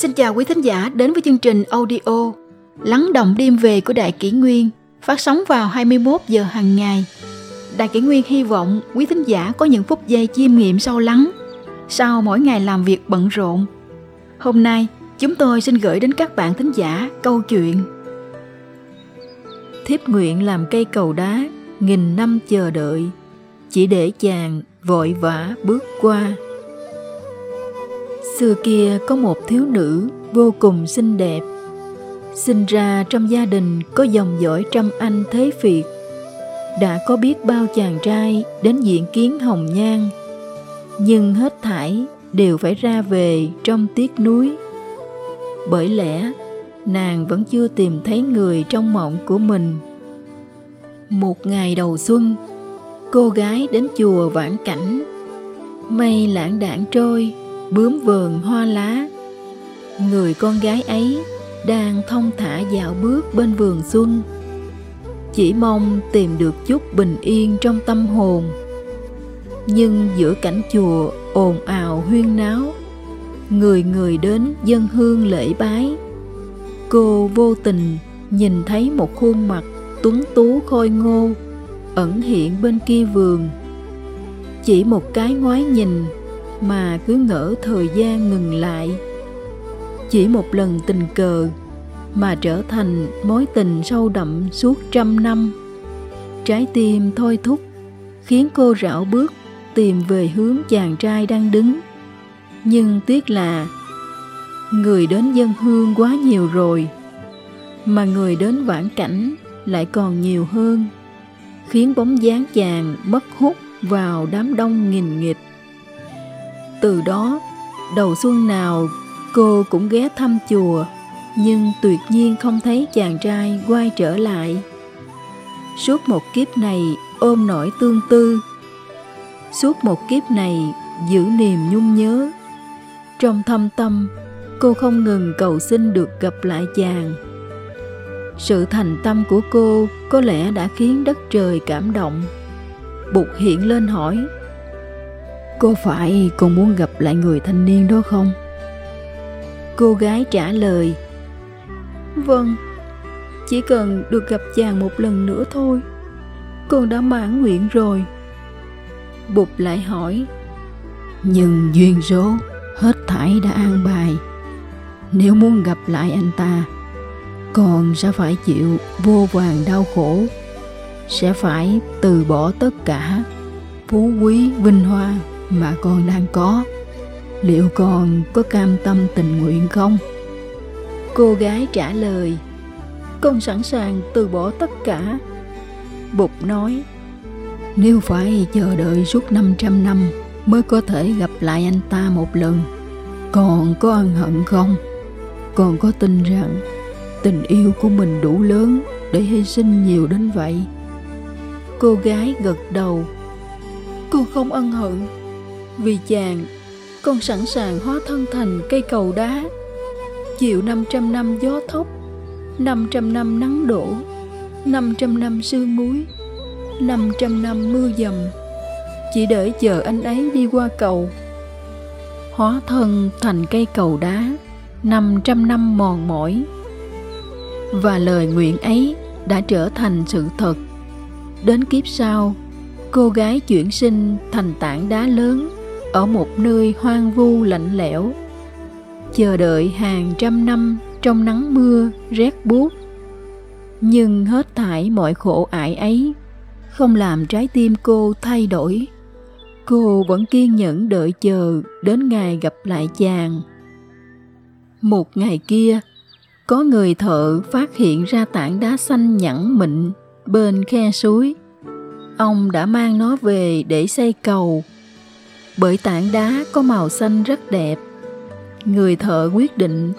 Xin chào quý thính giả đến với chương trình audio Lắng động đêm về của Đại Kỷ Nguyên phát sóng vào 21 giờ hàng ngày. Đại Kỷ Nguyên hy vọng quý thính giả có những phút giây chiêm nghiệm sâu lắng sau mỗi ngày làm việc bận rộn. Hôm nay, chúng tôi xin gửi đến các bạn thính giả câu chuyện Thiếp nguyện làm cây cầu đá, nghìn năm chờ đợi, chỉ để chàng vội vã bước qua. Xưa kia có một thiếu nữ vô cùng xinh đẹp. Sinh ra trong gia đình có dòng dõi trăm anh thế phiệt. Đã có biết bao chàng trai đến diện kiến hồng nhan. Nhưng hết thảy đều phải ra về trong tiếc núi. Bởi lẽ nàng vẫn chưa tìm thấy người trong mộng của mình. Một ngày đầu xuân, cô gái đến chùa vãn cảnh. Mây lãng đảng trôi bướm vườn hoa lá. Người con gái ấy đang thông thả dạo bước bên vườn xuân. Chỉ mong tìm được chút bình yên trong tâm hồn. Nhưng giữa cảnh chùa ồn ào huyên náo, người người đến dân hương lễ bái. Cô vô tình nhìn thấy một khuôn mặt tuấn tú khôi ngô ẩn hiện bên kia vườn. Chỉ một cái ngoái nhìn mà cứ ngỡ thời gian ngừng lại. Chỉ một lần tình cờ mà trở thành mối tình sâu đậm suốt trăm năm. Trái tim thôi thúc, khiến cô rảo bước tìm về hướng chàng trai đang đứng. Nhưng tiếc là, người đến dân hương quá nhiều rồi, mà người đến vãn cảnh lại còn nhiều hơn, khiến bóng dáng chàng mất hút vào đám đông nghìn nghịch từ đó, đầu xuân nào cô cũng ghé thăm chùa, nhưng tuyệt nhiên không thấy chàng trai quay trở lại. Suốt một kiếp này ôm nỗi tương tư, suốt một kiếp này giữ niềm nhung nhớ. Trong thâm tâm, cô không ngừng cầu xin được gặp lại chàng. Sự thành tâm của cô có lẽ đã khiến đất trời cảm động. Bụt hiện lên hỏi có phải con muốn gặp lại người thanh niên đó không? Cô gái trả lời Vâng, chỉ cần được gặp chàng một lần nữa thôi. Con đã mãn nguyện rồi. Bụt lại hỏi Nhưng duyên số hết thảy đã an bài. Nếu muốn gặp lại anh ta Con sẽ phải chịu vô vàng đau khổ Sẽ phải từ bỏ tất cả Phú quý vinh hoa mà con đang có. Liệu con có cam tâm tình nguyện không? Cô gái trả lời, con sẵn sàng từ bỏ tất cả. Bụt nói, nếu phải chờ đợi suốt 500 năm mới có thể gặp lại anh ta một lần, còn có ân hận không? Còn có tin rằng tình yêu của mình đủ lớn để hy sinh nhiều đến vậy. Cô gái gật đầu cô không ân hận vì chàng, con sẵn sàng hóa thân thành cây cầu đá, chịu 500 năm gió thốc, 500 năm nắng đổ, 500 năm sương muối, 500 năm mưa dầm, chỉ để chờ anh ấy đi qua cầu. Hóa thân thành cây cầu đá, 500 năm mòn mỏi. Và lời nguyện ấy đã trở thành sự thật. Đến kiếp sau, cô gái chuyển sinh thành tảng đá lớn ở một nơi hoang vu lạnh lẽo. Chờ đợi hàng trăm năm trong nắng mưa, rét buốt. Nhưng hết thải mọi khổ ải ấy không làm trái tim cô thay đổi. Cô vẫn kiên nhẫn đợi chờ đến ngày gặp lại chàng. Một ngày kia, có người thợ phát hiện ra tảng đá xanh nhẵn mịn bên khe suối. Ông đã mang nó về để xây cầu bởi tảng đá có màu xanh rất đẹp. Người thợ quyết định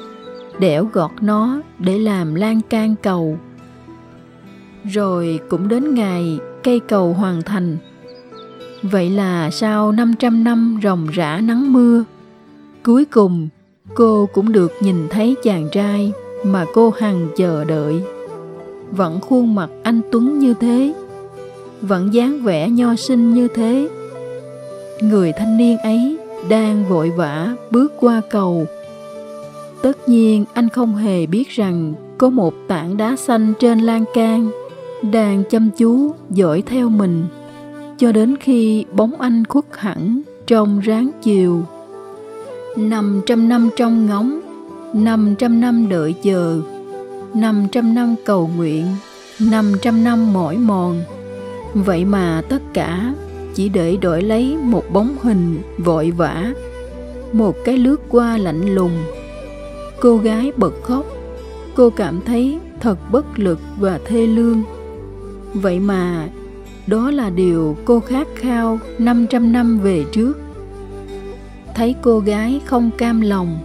đẽo gọt nó để làm lan can cầu. Rồi cũng đến ngày cây cầu hoàn thành. Vậy là sau 500 năm ròng rã nắng mưa, cuối cùng cô cũng được nhìn thấy chàng trai mà cô hằng chờ đợi. Vẫn khuôn mặt anh Tuấn như thế, vẫn dáng vẻ nho sinh như thế, người thanh niên ấy đang vội vã bước qua cầu tất nhiên anh không hề biết rằng có một tảng đá xanh trên lan can đang chăm chú dõi theo mình cho đến khi bóng anh khuất hẳn trong ráng chiều. Năm trăm năm trong ngóng, năm trăm năm đợi chờ, năm trăm năm cầu nguyện, năm trăm năm mỏi mòn. Vậy mà tất cả chỉ để đổi lấy một bóng hình vội vã, một cái lướt qua lạnh lùng. Cô gái bật khóc, cô cảm thấy thật bất lực và thê lương. Vậy mà đó là điều cô khát khao 500 năm về trước. Thấy cô gái không cam lòng,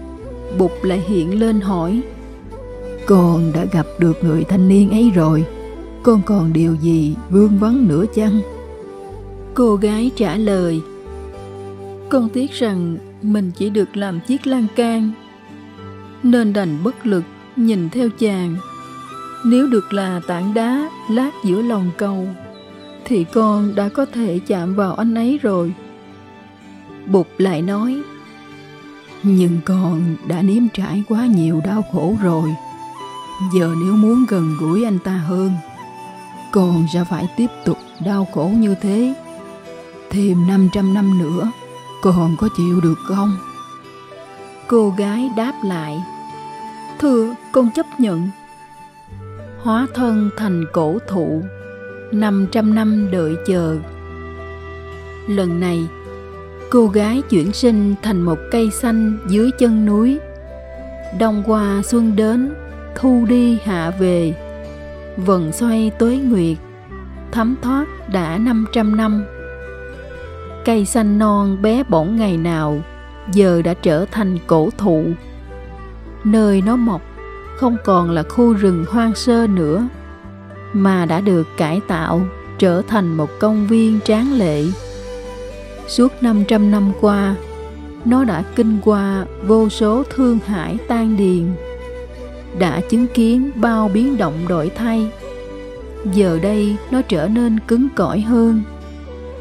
Bụt lại hiện lên hỏi Con đã gặp được người thanh niên ấy rồi, con còn điều gì vương vấn nữa chăng? Cô gái trả lời, Con tiếc rằng mình chỉ được làm chiếc lan can, Nên đành bất lực nhìn theo chàng. Nếu được là tảng đá lát giữa lòng cầu, thì con đã có thể chạm vào anh ấy rồi. Bụt lại nói, nhưng con đã nếm trải quá nhiều đau khổ rồi. Giờ nếu muốn gần gũi anh ta hơn, con sẽ phải tiếp tục đau khổ như thế thêm 500 năm nữa còn có chịu được không cô gái đáp lại thưa con chấp nhận hóa thân thành cổ thụ 500 năm đợi chờ. Lần này, cô gái chuyển sinh thành một cây xanh dưới chân núi. Đông qua xuân đến, thu đi hạ về, vần xoay tối nguyệt, thấm thoát đã 500 năm. Cây xanh non bé bỏng ngày nào, giờ đã trở thành cổ thụ. Nơi nó mọc không còn là khu rừng hoang sơ nữa mà đã được cải tạo trở thành một công viên tráng lệ. Suốt 500 năm qua, nó đã kinh qua vô số thương hải tan điền, đã chứng kiến bao biến động đổi thay. Giờ đây nó trở nên cứng cỏi hơn,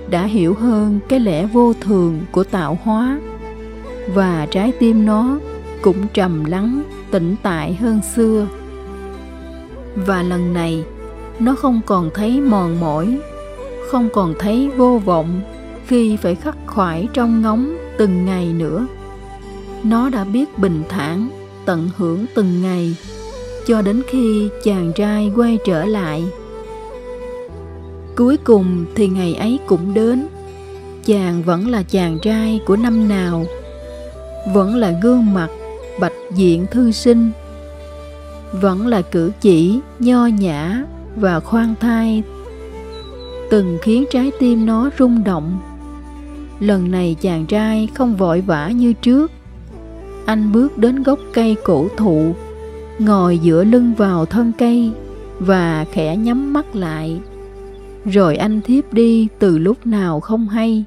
đã hiểu hơn cái lẽ vô thường của tạo hóa. Và trái tim nó cũng trầm lắng, tĩnh tại hơn xưa. Và lần này, nó không còn thấy mòn mỏi không còn thấy vô vọng khi phải khắc khoải trong ngóng từng ngày nữa. Nó đã biết bình thản tận hưởng từng ngày cho đến khi chàng trai quay trở lại cuối cùng thì ngày ấy cũng đến. Chàng vẫn là chàng trai của năm nào, vẫn là gương mặt bạch diện thư sinh, vẫn là cử chỉ nho nhã và khoan thai, từng khiến trái tim nó rung động. Lần này chàng trai không vội vã như trước. Anh bước đến gốc cây cổ thụ, ngồi dựa lưng vào thân cây và khẽ nhắm mắt lại rồi anh thiếp đi từ lúc nào không hay?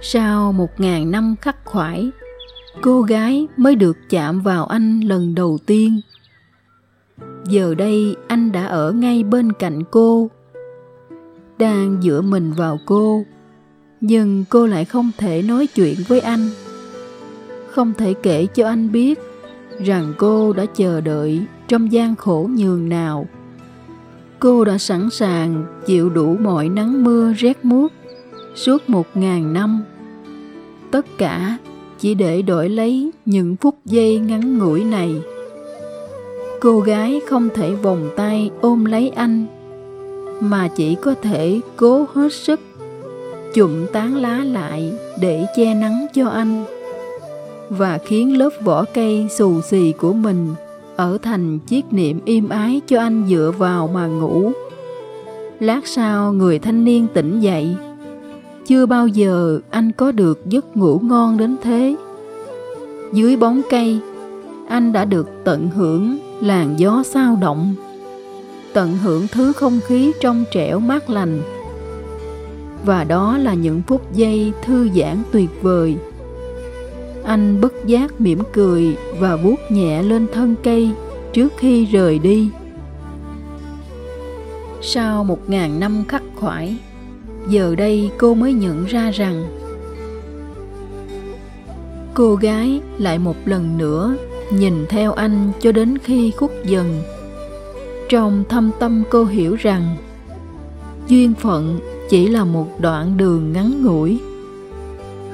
Sau một ngàn năm khắc khoải, cô gái mới được chạm vào anh lần đầu tiên. Giờ đây anh đã ở ngay bên cạnh cô, đang dựa mình vào cô, nhưng cô lại không thể nói chuyện với anh. Không thể kể cho anh biết rằng cô đã chờ đợi trong gian khổ nhường nào cô đã sẵn sàng chịu đủ mọi nắng mưa rét muốt suốt một ngàn năm. Tất cả chỉ để đổi lấy những phút giây ngắn ngủi này. Cô gái không thể vòng tay ôm lấy anh, mà chỉ có thể cố hết sức chụm tán lá lại để che nắng cho anh và khiến lớp vỏ cây xù xì của mình ở thành chiếc niệm im ái cho anh dựa vào mà ngủ. Lát sau người thanh niên tỉnh dậy. Chưa bao giờ anh có được giấc ngủ ngon đến thế. Dưới bóng cây, anh đã được tận hưởng làn gió sao động, tận hưởng thứ không khí trong trẻo mát lành. Và đó là những phút giây thư giãn tuyệt vời anh bất giác mỉm cười và vuốt nhẹ lên thân cây trước khi rời đi. Sau một ngàn năm khắc khoải, giờ đây cô mới nhận ra rằng cô gái lại một lần nữa nhìn theo anh cho đến khi khuất dần. Trong thâm tâm cô hiểu rằng duyên phận chỉ là một đoạn đường ngắn ngủi.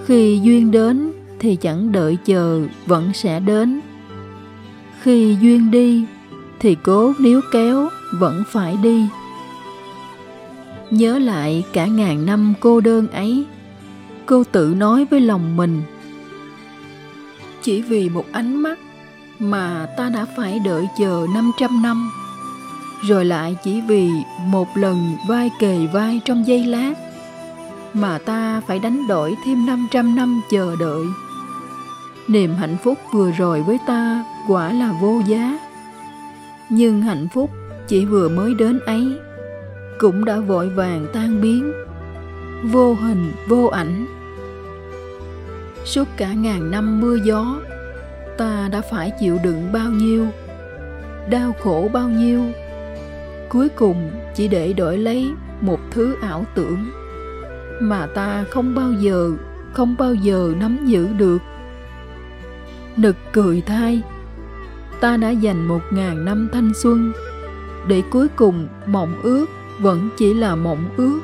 Khi duyên đến thì chẳng đợi chờ, vẫn sẽ đến khi duyên đi, thì cố níu kéo, vẫn phải đi nhớ lại cả ngàn năm cô đơn ấy, cô tự nói với lòng mình, chỉ vì một ánh mắt mà ta đã phải đợi chờ 500 năm, rồi lại chỉ vì một lần vai kề vai trong giây lát mà ta phải đánh đổi thêm 500 năm chờ đợi. Niềm hạnh phúc vừa rồi với ta quả là vô giá. Nhưng hạnh phúc chỉ vừa mới đến ấy cũng đã vội vàng tan biến, vô hình vô ảnh. Suốt cả ngàn năm mưa gió, ta đã phải chịu đựng bao nhiêu, đau khổ bao nhiêu cuối cùng chỉ để đổi lấy một thứ ảo tưởng mà ta không bao giờ không bao giờ nắm giữ được nực cười thay ta đã dành một ngàn năm thanh xuân, để cuối cùng mộng ước vẫn chỉ là mộng ước.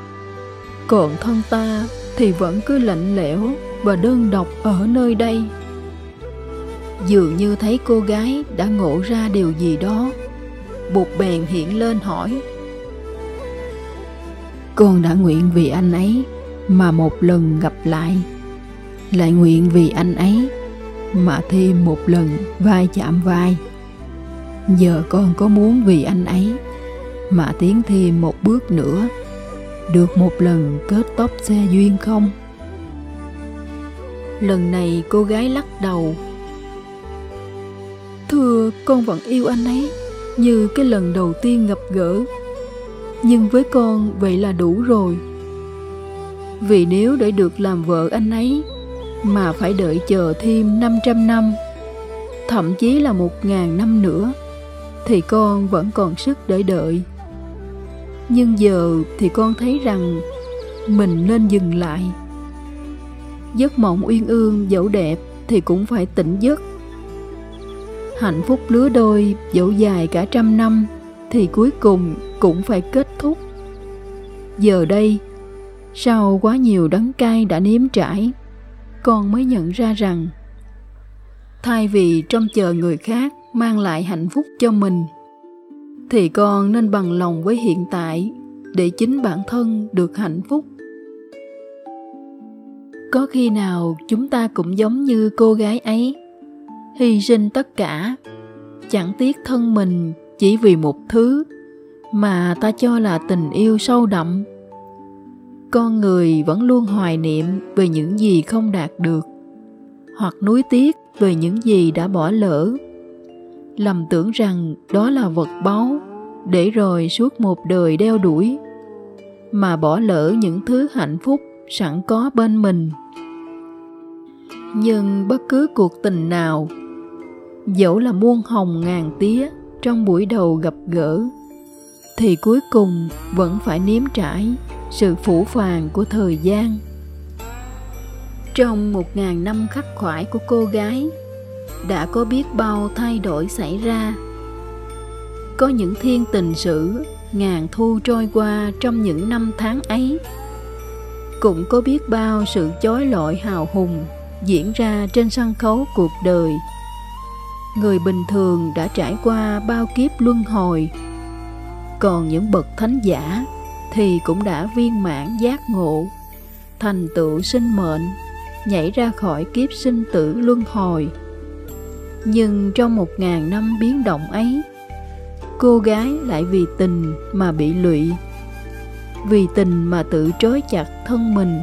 Còn thân ta thì vẫn cứ lạnh lẽo và đơn độc ở nơi đây. Dường như thấy cô gái đã ngộ ra điều gì đó. Bụt bèn hiện lên hỏi. Con đã nguyện vì anh ấy mà một lần gặp lại. Lại nguyện vì anh ấy mà thêm một lần vai chạm vai. Giờ con có muốn vì anh ấy mà tiến thêm một bước nữa, Được một lần kết tóc xe duyên không? Lần này cô gái lắc đầu. Thưa, con vẫn yêu anh ấy như cái lần đầu tiên gặp gỡ, nhưng với con vậy là đủ rồi. Vì nếu để được làm vợ anh ấy mà phải đợi chờ thêm 500 năm, thậm chí là một ngàn năm nữa, thì con vẫn còn sức để đợi. Nhưng giờ thì con thấy rằng mình nên dừng lại. Giấc mộng uyên ương dẫu đẹp thì cũng phải tỉnh giấc. Hạnh phúc lứa đôi dẫu dài cả trăm năm thì cuối cùng cũng phải kết thúc. Giờ đây, sau quá nhiều đắng cay đã nếm trải con mới nhận ra rằng, thay vì trông chờ người khác mang lại hạnh phúc cho mình, thì con nên bằng lòng với hiện tại để chính bản thân được hạnh phúc. Có khi nào chúng ta cũng giống như cô gái ấy, hy sinh tất cả, chẳng tiếc thân mình chỉ vì một thứ mà ta cho là tình yêu sâu đậm con người vẫn luôn hoài niệm về những gì không đạt được, hoặc nuối tiếc về những gì đã bỏ lỡ. Lầm tưởng rằng đó là vật báu để rồi suốt một đời đeo đuổi, mà bỏ lỡ những thứ hạnh phúc sẵn có bên mình. Nhưng bất cứ cuộc tình nào, dẫu là muôn hồng ngàn tía trong buổi đầu gặp gỡ, thì cuối cùng vẫn phải nếm trải sự phủ phàng của thời gian. Trong một ngàn năm khắc khoải của cô gái, đã có biết bao thay đổi xảy ra. Có những thiên tình sử ngàn thu trôi qua trong những năm tháng ấy. Cũng có biết bao sự chói lọi hào hùng diễn ra trên sân khấu cuộc đời. Người bình thường đã trải qua bao kiếp luân hồi. Còn những bậc thánh giả thì cũng đã viên mãn giác ngộ. Thành tựu sinh mệnh, nhảy ra khỏi kiếp sinh tử luân hồi. Nhưng trong một ngàn năm biến động ấy, cô gái lại vì tình mà bị lụy. Vì tình mà tự trói chặt thân mình,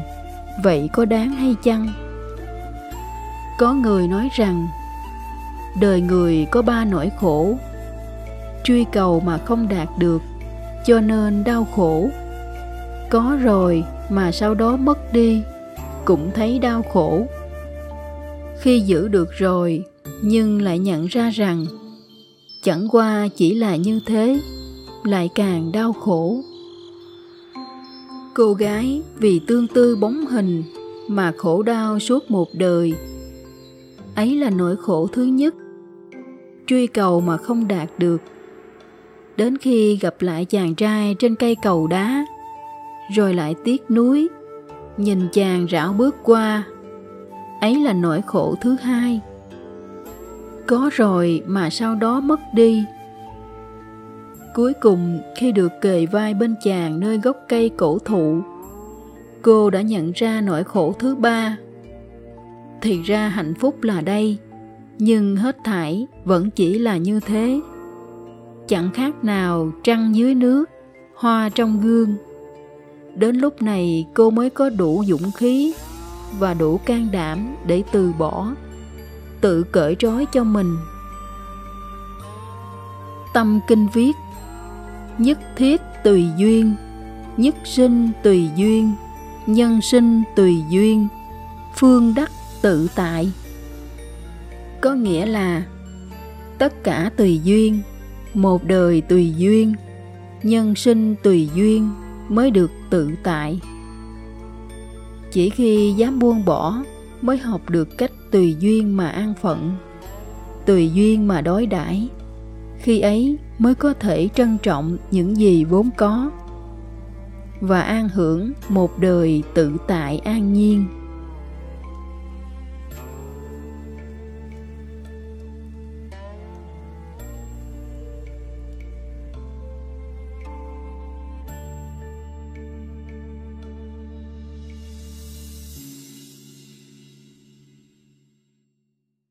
vậy có đáng hay chăng? Có người nói rằng, đời người có ba nỗi khổ. Truy cầu mà không đạt được cho nên đau khổ. Có rồi mà sau đó mất đi, cũng thấy đau khổ. Khi giữ được rồi, nhưng lại nhận ra rằng, chẳng qua chỉ là như thế, lại càng đau khổ. Cô gái vì tương tư bóng hình mà khổ đau suốt một đời. Ấy là nỗi khổ thứ nhất, truy cầu mà không đạt được đến khi gặp lại chàng trai trên cây cầu đá, rồi lại tiếc nuối, nhìn chàng rảo bước qua. Ấy là nỗi khổ thứ hai. Có rồi mà sau đó mất đi. Cuối cùng, khi được kề vai bên chàng nơi gốc cây cổ thụ, cô đã nhận ra nỗi khổ thứ ba. Thì ra hạnh phúc là đây, nhưng hết thảy vẫn chỉ là như thế chẳng khác nào trăng dưới nước, hoa trong gương. Đến lúc này cô mới có đủ dũng khí và đủ can đảm để từ bỏ, tự cởi trói cho mình. Tâm kinh viết, nhất thiết tùy duyên, nhất sinh tùy duyên, nhân sinh tùy duyên, phương đắc tự tại. Có nghĩa là tất cả tùy duyên một đời tùy duyên, nhân sinh tùy duyên mới được tự tại. Chỉ khi dám buông bỏ mới học được cách tùy duyên mà an phận, tùy duyên mà đối đãi. Khi ấy mới có thể trân trọng những gì vốn có và an hưởng một đời tự tại an nhiên.